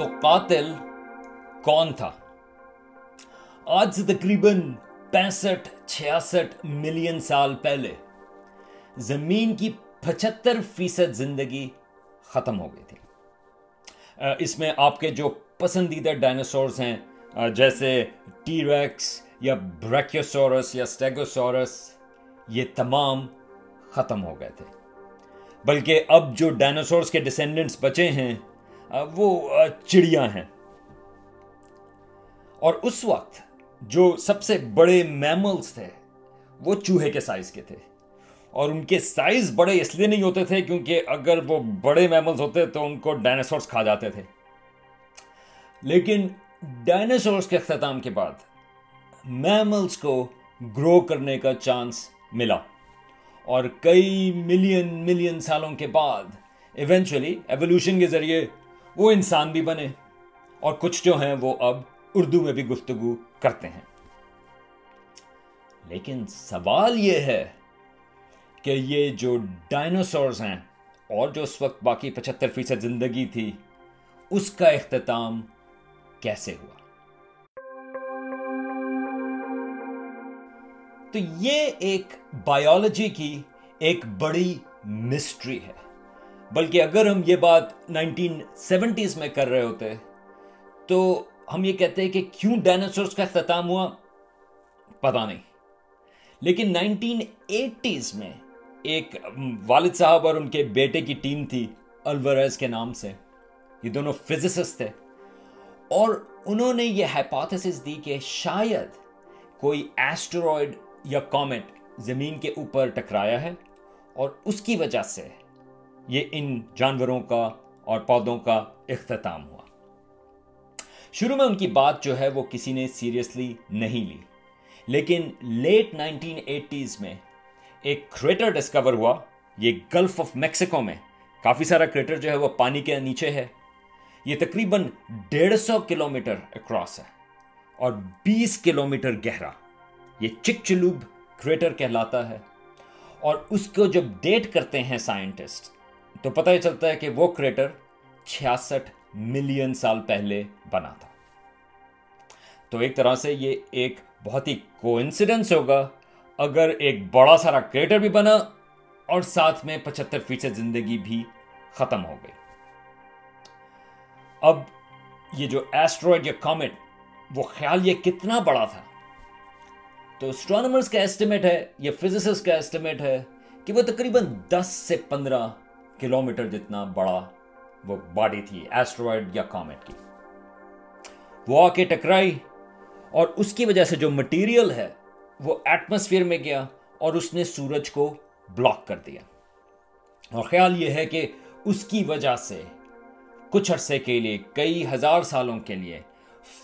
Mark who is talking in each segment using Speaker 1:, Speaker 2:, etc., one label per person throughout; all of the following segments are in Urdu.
Speaker 1: تو قاتل کون تھا؟ آج سے تقریباً پینسٹھ، چھیاسٹھ ملین سال پہلے زمین کی پچہتر فیصد زندگی ختم ہو گئی تھی۔ اس میں آپ کے جو پسندیدہ ڈائناسورس ہیں جیسے ٹی ریکس یا بریکیوسورس یا اسٹیگوسورس یہ تمام ختم ہو گئے تھے۔ بلکہ اب جو ڈائناسورس کے ڈسینڈنٹس بچے ہیں وہ چڑیا ہیں۔ اور اس وقت جو سب سے بڑے میملس تھے، وہ چوہے کے سائز کے تھے۔ اور ان کے سائز بڑے اس لیے نہیں ہوتے تھے کیونکہ اگر وہ بڑے میملس ہوتے تو ان کو ڈائناسورس کھا جاتے تھے۔ لیکن ڈائناسورس کے اختتام کے بعد میملس کو گرو کرنے کا چانس ملا۔ اور کئی ملین ملین سالوں کے بعد ایونچولی ایولیوشن کے ذریعے وہ انسان بھی بنے اور کچھ جو ہیں وہ اب اردو میں بھی گفتگو کرتے ہیں۔ لیکن سوال یہ ہے کہ یہ جو ڈائناسورز ہیں اور جو اس وقت باقی پچہتر فیصد زندگی تھی، اس کا اختتام کیسے ہوا؟ تو یہ ایک بایولوجی کی ایک بڑی مسٹری ہے۔ بلکہ اگر ہم یہ بات نائنٹین سیونٹیز میں کر رہے ہوتے، تو ہم یہ کہتے ہیں کہ کیوں ڈائناسورس کا اختتام ہوا؟ پتا نہیں۔ لیکن نائنٹین ایٹیز میں ایک والد صاحب اور ان کے بیٹے کی ٹیم تھی الوریز کے نام سے۔ یہ دونوں فزسسٹ تھے۔ اور انہوں نے یہ ہائپوتھس دی کہ شاید کوئی ایسٹرائڈ یا کامٹ زمین کے اوپر ٹکرایا ہے اور اس کی وجہ سے یہ ان جانوروں کا اور پودوں کا اختتام ہوا۔ شروع میں ان کی بات جو ہے وہ کسی نے سیریسلی نہیں لی، لیکن لیٹ نائنٹین ایٹیز میں ایک کریٹر ڈسکور ہوا۔ یہ گلف آف میکسیکو میں کافی سارا کریٹر جو ہے وہ پانی کے نیچے ہے۔ یہ تقریباً ڈیڑھ سو کلو میٹر اکراس ہے اور بیس کلو میٹر گہرا۔ یہ چک چلوب کریٹر کہلاتا ہے۔ اور اس کو جب ڈیٹ کرتے ہیں سائنٹسٹ تو پتہ یہ چلتا ہے کہ وہ کریٹر چھیاسٹھ ملین سال پہلے بنا تھا۔ تو ایک طرح سے یہ ایک بہت ہی کوئنسیڈنس ہوگا۔ اگر ایک بڑا سارا کریٹر بھی بنا اور ساتھ میں پچہتر فیصد زندگی بھی ختم ہو گئی۔ اب یہ جو ایسٹرائڈ یا کامٹ وہ خیال یہ کتنا بڑا تھا؟ تو اسٹرانومرز کا ایسٹیمیٹ ہے یا فزسس کا ایسٹیمیٹ ہے کہ وہ تقریباً دس سے پندرہ کلومیٹر جتنا بڑا وہ باڈی تھی ایسٹرائڈ یا کامٹ کی۔ وہ آ کے ٹکرائی اور اس کی وجہ سے جو مٹیریل ہے، وہ ایٹماسفیئر میں گیا اور اس نے سورج کو بلاک کر دیا۔ اور خیال یہ ہے کہ اس کی وجہ سے کچھ عرصے کے لیے، کئی ہزار سالوں کے لیے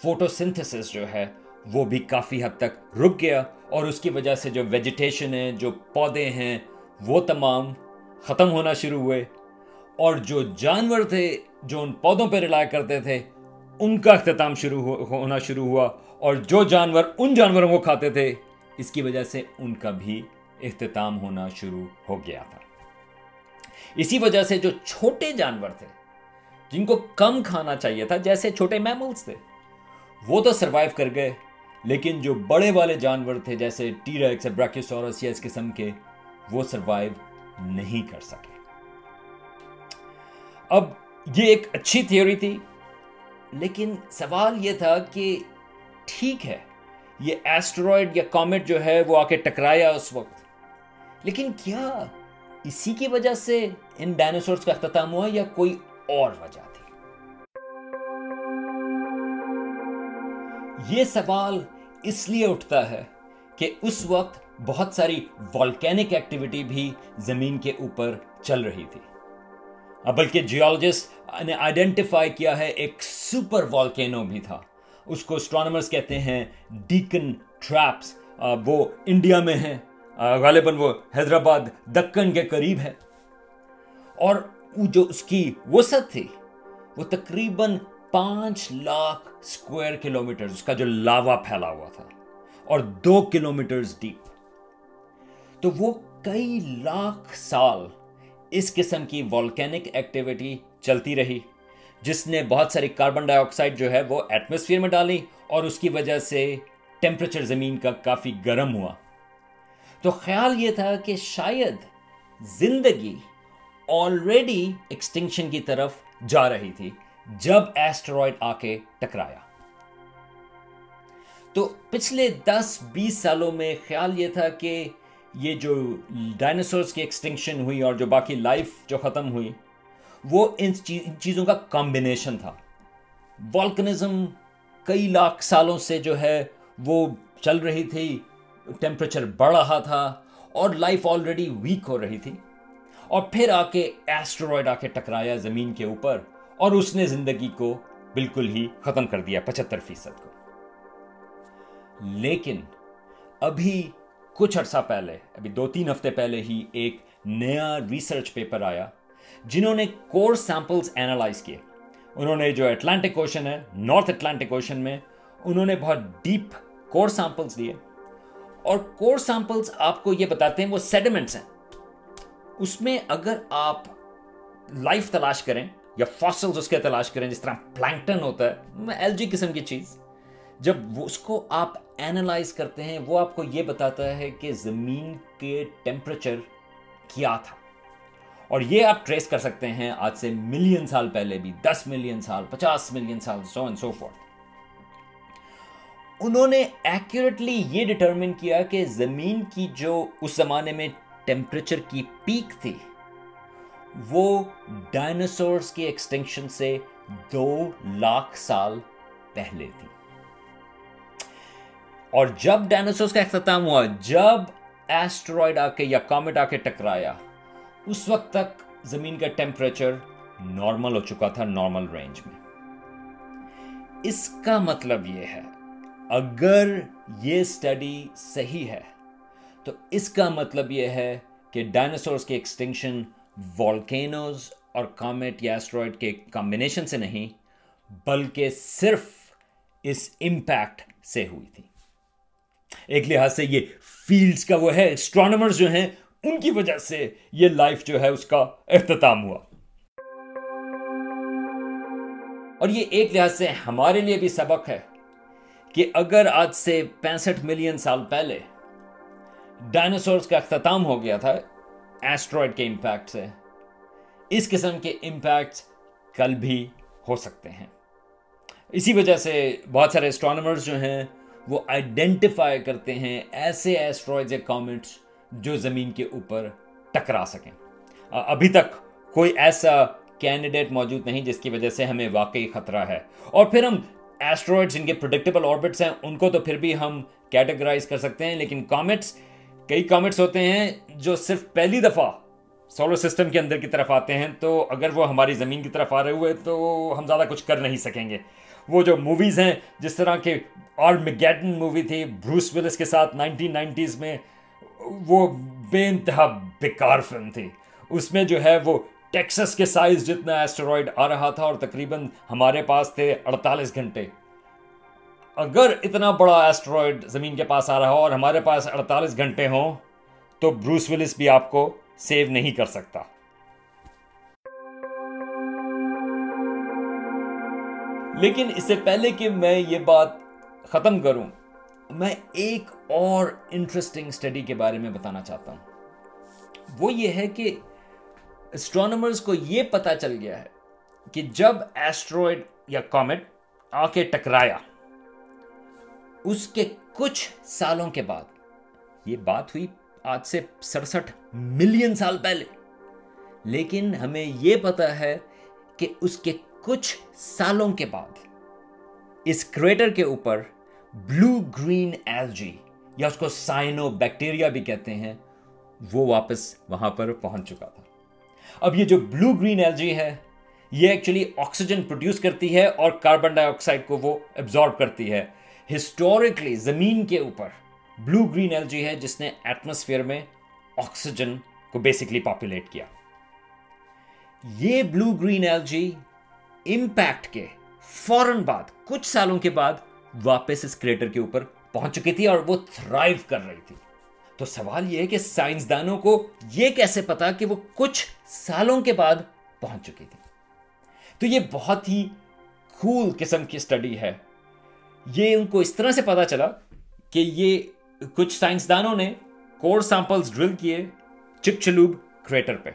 Speaker 1: فوٹو سنتھسس جو ہے، وہ بھی کافی حد تک رک گیا اور اس کی وجہ سے جو ویجیٹیشن ہے، جو پودے ہیں، وہ تمام ختم ہونا شروع ہوئے اور جو جانور تھے جو ان پودوں پہ رلایا کرتے تھے، ان کا اختتام شروع ہونا شروع ہوا اور جو جانور ان جانوروں کو کھاتے تھے، اس کی وجہ سے ان کا بھی اختتام ہونا شروع ہو گیا تھا۔ اسی وجہ سے جو چھوٹے جانور تھے، جن کو کم کھانا چاہیے تھا، جیسے چھوٹے میملس تھے، وہ تو سروائیو کر گئے، لیکن جو بڑے والے جانور تھے، جیسے ٹیریکس بریکیوسورس یا اس قسم کے، وہ سروائیو نہیں کر سکے۔ اب یہ ایک اچھی تھیوری تھی، لیکن سوال یہ تھا کہ ٹھیک ہے، یہ ایسٹرائڈ یا کامٹ جو ہے وہ آ کے ٹکرایا اس وقت۔ لیکن کیا اسی کی وجہ سے ان ڈائنوسورس کا اختتام ہوا یا کوئی اور وجہ تھی؟ یہ سوال اس لیے اٹھتا ہے کہ اس وقت بہت ساری والکینک ایکٹیویٹی بھی زمین کے اوپر چل رہی تھی۔ بلکہ جیولوجسٹ نے آئیڈینٹیفائی کیا ہے ایک سپر والکینو بھی تھا۔ اس کو اسٹرانومرز کہتے ہیں ڈیکن ٹریپس وہ انڈیا میں ہیں۔ غالباً وہ حیدرآباد دکن کے قریب ہے۔ اور جو اس کی وسعت تھی، وہ تقریباً پانچ لاکھ اسکوائر کلو میٹر اس کا جو لاوا پھیلا ہوا تھا۔ اور دو کلو میٹر ڈیپ تو وہ کئی لاکھ سال اس قسم کی والکینک ایکٹیویٹی چلتی رہی، جس نے بہت ساری کاربن ڈائی آکسائڈ جو ہے وہ ایٹماسفیئر میں ڈالی اور اس کی وجہ سے ٹیمپریچر زمین کا کافی گرم ہوا۔ تو خیال یہ تھا کہ شاید زندگی آلریڈی ایکسٹنکشن کی طرف جا رہی تھی، جب ایسٹرائڈ آ کے ٹکرایا۔ تو پچھلے دس بیس سالوں میں خیال یہ تھا کہ یہ جو ڈائناسورس کی ایکسٹنکشن ہوئی اور جو باقی لائف جو ختم ہوئی، وہ ان چیزوں کا کمبینیشن تھا۔ والکنزم کئی لاکھ سالوں سے جو ہے وہ چل رہی تھی ٹیمپریچر بڑھ رہا تھا اور لائف آلریڈی ویک ہو رہی تھی۔ اور پھر آ کے ایسٹرائڈ آ کے ٹکرایا زمین کے اوپر اور اس نے زندگی کو بالکل ہی ختم کر دیا پچہتر فیصد کو۔ لیکن ابھی کچھ عرصہ پہلے، ابھی دو تین ہفتے پہلے ہی ایک نیا ریسرچ پیپر آیا، جنہوں نے کور سیمپلز اینالائز کیے۔ انہوں نے جو اٹلانٹک اوشن ہے نارتھ اٹلانٹک اوشن میں، انہوں نے بہت ڈیپ کور سیمپلز دیے۔ اور کور سیمپلز آپ کو یہ بتاتے ہیں، وہ سیڈیمنٹس ہیں۔ اس میں اگر آپ لائف تلاش کریں یا فاسلز اس کے تلاش کریں، جس طرح پلانکٹن ہوتا ہے ایل جی قسم کی چیز۔ جب اس کو آپ اینالائز کرتے ہیں، وہ آپ کو یہ بتاتا ہے کہ زمین کے ٹیمپریچر کیا تھا۔ اور یہ آپ ٹریس کر سکتے ہیں آج سے ملین سال پہلے بھی، دس ملین سال، پچاس ملین سال سو اینڈ سو فور انہوں نے ایکوریٹلی یہ ڈٹرمن کیا کہ زمین کی جو اس زمانے میں ٹیمپریچر کی پیک تھی، وہ ڈائناسورس کی ایکسٹینشن سے دو لاکھ سال پہلے تھی۔ اور جب ڈائناسورس کا اختتام ہوا، جب ایسٹرائڈ آ کے یا کامٹ آ کے ٹکرایا، اس وقت تک زمین کا ٹیمپریچر نارمل ہو چکا تھا، نارمل رینج میں۔ اس کا مطلب یہ ہے، اگر یہ اسٹڈی صحیح ہے، تو اس کا مطلب یہ ہے کہ ڈائناسورس کی ایکسٹنکشن والکینوز اور کامٹ یا ایسٹرائڈ کے کمبینیشن سے نہیں، بلکہ صرف اس امپیکٹ سے ہوئی تھی۔ ایک لحاظ سے یہ فیلڈز کا وہ ہے اسٹرانومرز جو ہیں، ان کی وجہ سے یہ لائف جو ہے، اس کا اختتام ہوا۔ اور یہ ایک لحاظ سے ہمارے لیے بھی سبق ہے کہ اگر آج سے پینسٹھ ملین سال پہلے ڈائناسورس کا اختتام ہو گیا تھا ایسٹرائڈ کے امپیکٹ سے، اس قسم کے امپیکٹ کل بھی ہو سکتے ہیں۔ اسی وجہ سے بہت سارے اسٹرانومرز جو ہیں وہ آئیڈینٹیفائی کرتے ہیں ایسے ایسٹرائڈ یا کامنٹس جو زمین کے اوپر ٹکرا سکیں۔ ابھی تک کوئی ایسا کینڈیڈیٹ موجود نہیں جس کی وجہ سے ہمیں واقعی خطرہ ہے۔ اور پھر ہم ایسٹرائڈ جن کے پروڈکٹیبل آربٹس ہیں، ان کو تو پھر بھی ہم کیٹیگرائز کر سکتے ہیں، لیکن کامٹس کئی کامٹس ہوتے ہیں جو صرف پہلی دفعہ سولر سسٹم کے اندر کی طرف آتے ہیں، تو اگر وہ ہماری زمین کی طرف آ رہے ہوئے تو ہم زیادہ کچھ کر نہیں سکیں گے۔ وہ جو موویز ہیں، جس طرح کے آر میگیٹن مووی تھی بروس ولس کے ساتھ نائنٹین نائنٹیز میں، وہ بے انتہا بیکار فلم تھی۔ اس میں جو ہے، وہ ٹیکسس کے سائز جتنا ایسٹرائڈ آ رہا تھا، اور تقریباً ہمارے پاس تھے اڑتالیس گھنٹے۔ اگر اتنا بڑا ایسٹرائڈ زمین کے پاس آ رہا ہو اور ہمارے پاس اڑتالیس گھنٹے ہوں، تو بروس ولس بھی آپ کو سیو نہیں کر سکتا۔ لیکن اس سے پہلے کہ میں یہ بات ختم کروں، میں ایک اور انٹرسٹنگ اسٹڈی کے بارے میں بتانا چاہتا ہوں۔ وہ یہ ہے کہ اسٹرانومرز کو یہ پتا چل گیا ہے کہ جب ایسٹرائڈ یا کامٹ آ کے ٹکرایا، اس کے کچھ سالوں کے بعد، یہ بات ہوئی آج سے سڑسٹھ ملین سال پہلے، لیکن ہمیں یہ پتا ہے کہ اس کے کچھ سالوں کے بعد، اس کریٹر کے اوپر بلو گرین ایلجی یا اس کو سائنو بیکٹیریا بھی کہتے ہیں، وہ واپس وہاں پر پہنچ چکا تھا۔ اب یہ جو بلو گرین ایلجی ہے، یہ ایکچولی آکسیجن پروڈیوس کرتی ہے اور کاربن ڈائی آکسائڈ کو وہ ایبزارب کرتی ہے۔ ہسٹوریکلی زمین کے اوپر بلو گرین ایلجی ہے، جس نے ایٹماسفیئر میں آکسیجن کو بیسکلی پاپولیٹ کیا۔ یہ بلو گرین ایلجی امپیکٹ کے فوراً بعد، کچھ سالوں کے بعد واپس اس کریٹر کے اوپر پہنچ چکی تھی اور وہ تھرائیو کر رہی تھی۔ تو سوال یہ ہے کہ سائنسدانوں کو یہ کیسے پتا کہ وہ کچھ سالوں کے بعد پہنچ چکی تھی؟ تو یہ بہت ہی کول قسم کی اسٹڈی ہے۔ یہ ان کو اس طرح سے پتا چلا کہ یہ کچھ سائنسدانوں نے کور سیمپلز ڈرل کیے چک چلوب کریٹر پہ۔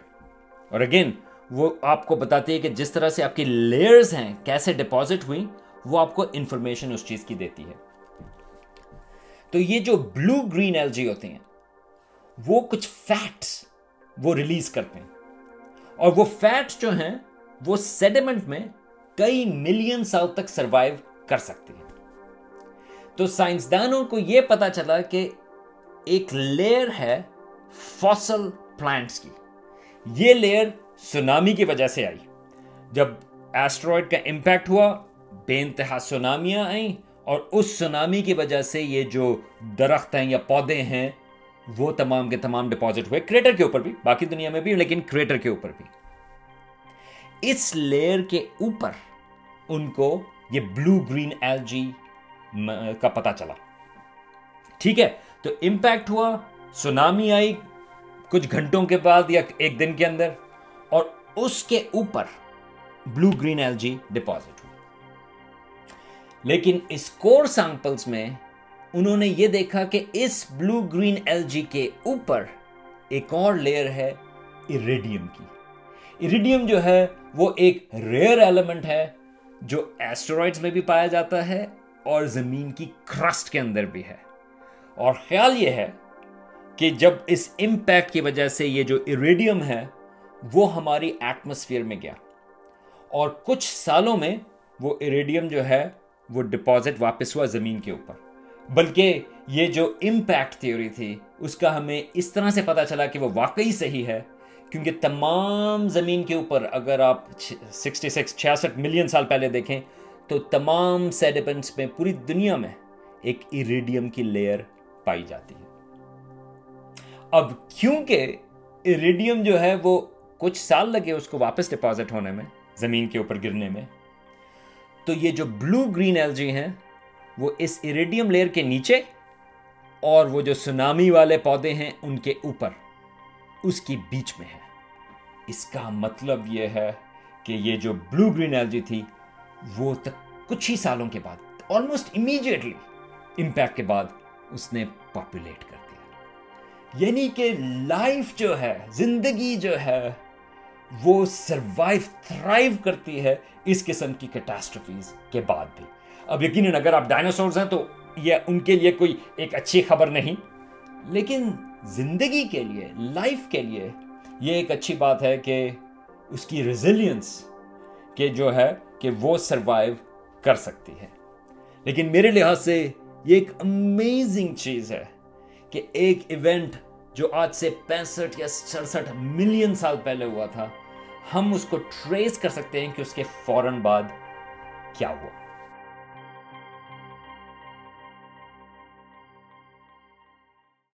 Speaker 1: اور اگین وہ آپ کو بتاتی ہے کہ جس طرح سے آپ کی لیئرز ہیں، کیسے ڈپازٹ ہوئی وہ آپ کو انفارمیشن اس چیز کی دیتی ہے۔ تو یہ جو بلو گرین ایل جی ہوتے ہیں، وہ کچھ فیٹس وہ ریلیز کرتے ہیں۔ اور وہ فیٹس جو ہیں، وہ سیڈیمنٹ میں کئی ملین سال تک سروائیو کر سکتی ہیں۔ تو سائنسدانوں کو یہ پتا چلا کہ ایک لیئر ہے فاسل پلانٹس کی۔ یہ لیئر سونامی کی وجہ سے آئی۔ جب ایسٹرائڈ کا امپیکٹ ہوا، بے انتہا سونامیاں آئیں اور اس سونامی کی وجہ سے یہ جو درخت ہیں یا پودے ہیں، وہ تمام کے تمام ڈپازٹ ہوئے کریٹر کے اوپر بھی، باقی دنیا میں بھی، لیکن کریٹر کے اوپر بھی۔ اس لیئر کے اوپر ان کو یہ بلو گرین ایل جی کا پتا چلا۔ ٹھیک ہے، تو امپیکٹ ہوا، سونامی آئی کچھ گھنٹوں کے بعد یا ایک دن کے اندر۔ اس کے اوپر blue green algae deposit ہوئی۔ لیکن اس کور سیمپلس میں انہوں نے یہ دیکھا کہ اس بلو گرین ایل جی کے اوپر ایک اور لیئر ہے اریڈیم کی۔ اریڈیم جو ہے، وہ ایک ریئر ایلیمنٹ ہے جو ایسٹرائڈز میں بھی پایا جاتا ہے اور زمین کی کرسٹ کے اندر بھی ہے۔ اور خیال یہ ہے کہ جب اس امپیکٹ کی وجہ سے یہ جو اریڈیم ہے وہ ہماری ایٹماسفیئر میں گیا۔ اور کچھ سالوں میں وہ اریڈیم جو ہے، وہ ڈپازٹ واپس ہوا زمین کے اوپر۔ بلکہ یہ جو امپیکٹ تھیوری تھی، اس کا ہمیں اس طرح سے پتا چلا کہ وہ واقعی صحیح ہے۔ کیونکہ تمام زمین کے اوپر اگر آپ سکسٹی سکس چھیاسٹھ ملین سال پہلے دیکھیں، تو تمام سیڈیپنٹس میں پوری دنیا میں ایک ایریڈیم کی لیئر پائی جاتی ہے۔ اب کیونکہ ایریڈیم جو ہے، وہ کچھ سال لگے اس کو واپس ڈپازٹ ہونے میں، زمین کے اوپر گرنے میں۔ تو یہ جو بلو گرین ایلجی ہیں، وہ اس ایریڈیم لیئر کے نیچے اور وہ جو سنامی والے پودے ہیں، ان کے اوپر، اس کی بیچ میں ہے۔ اس کا مطلب یہ ہے کہ یہ جو بلو گرین ایلجی تھی، وہ تک کچھ ہی سالوں کے بعد آلموسٹ امیجیٹلی امپیکٹ کے بعد اس نے پاپولیٹ کر دیا۔ یعنی کہ لائف جو ہے، زندگی جو ہے وہ سروائیو تھرائیو کرتی ہے اس قسم کی کیٹاسٹرفیز کے بعد بھی۔ اب یقیناً اگر آپ ڈائناسورز ہیں تو یہ ان کے لیے کوئی ایک اچھی خبر نہیں۔ لیکن زندگی کے لیے لائف کے لیے یہ ایک اچھی بات ہے کہ اس کی ریزیلینس کہ جو ہے کہ وہ سروائیو کر سکتی ہے۔ لیکن میرے لحاظ سے یہ ایک امیزنگ چیز ہے کہ ایک ایونٹ جو آج سے پینسٹھ یا سڑسٹھ ملین سال پہلے ہوا تھا ہم اس کو ٹریس کر سکتے ہیں کہ اس کے فوراً بعد کیا ہوا۔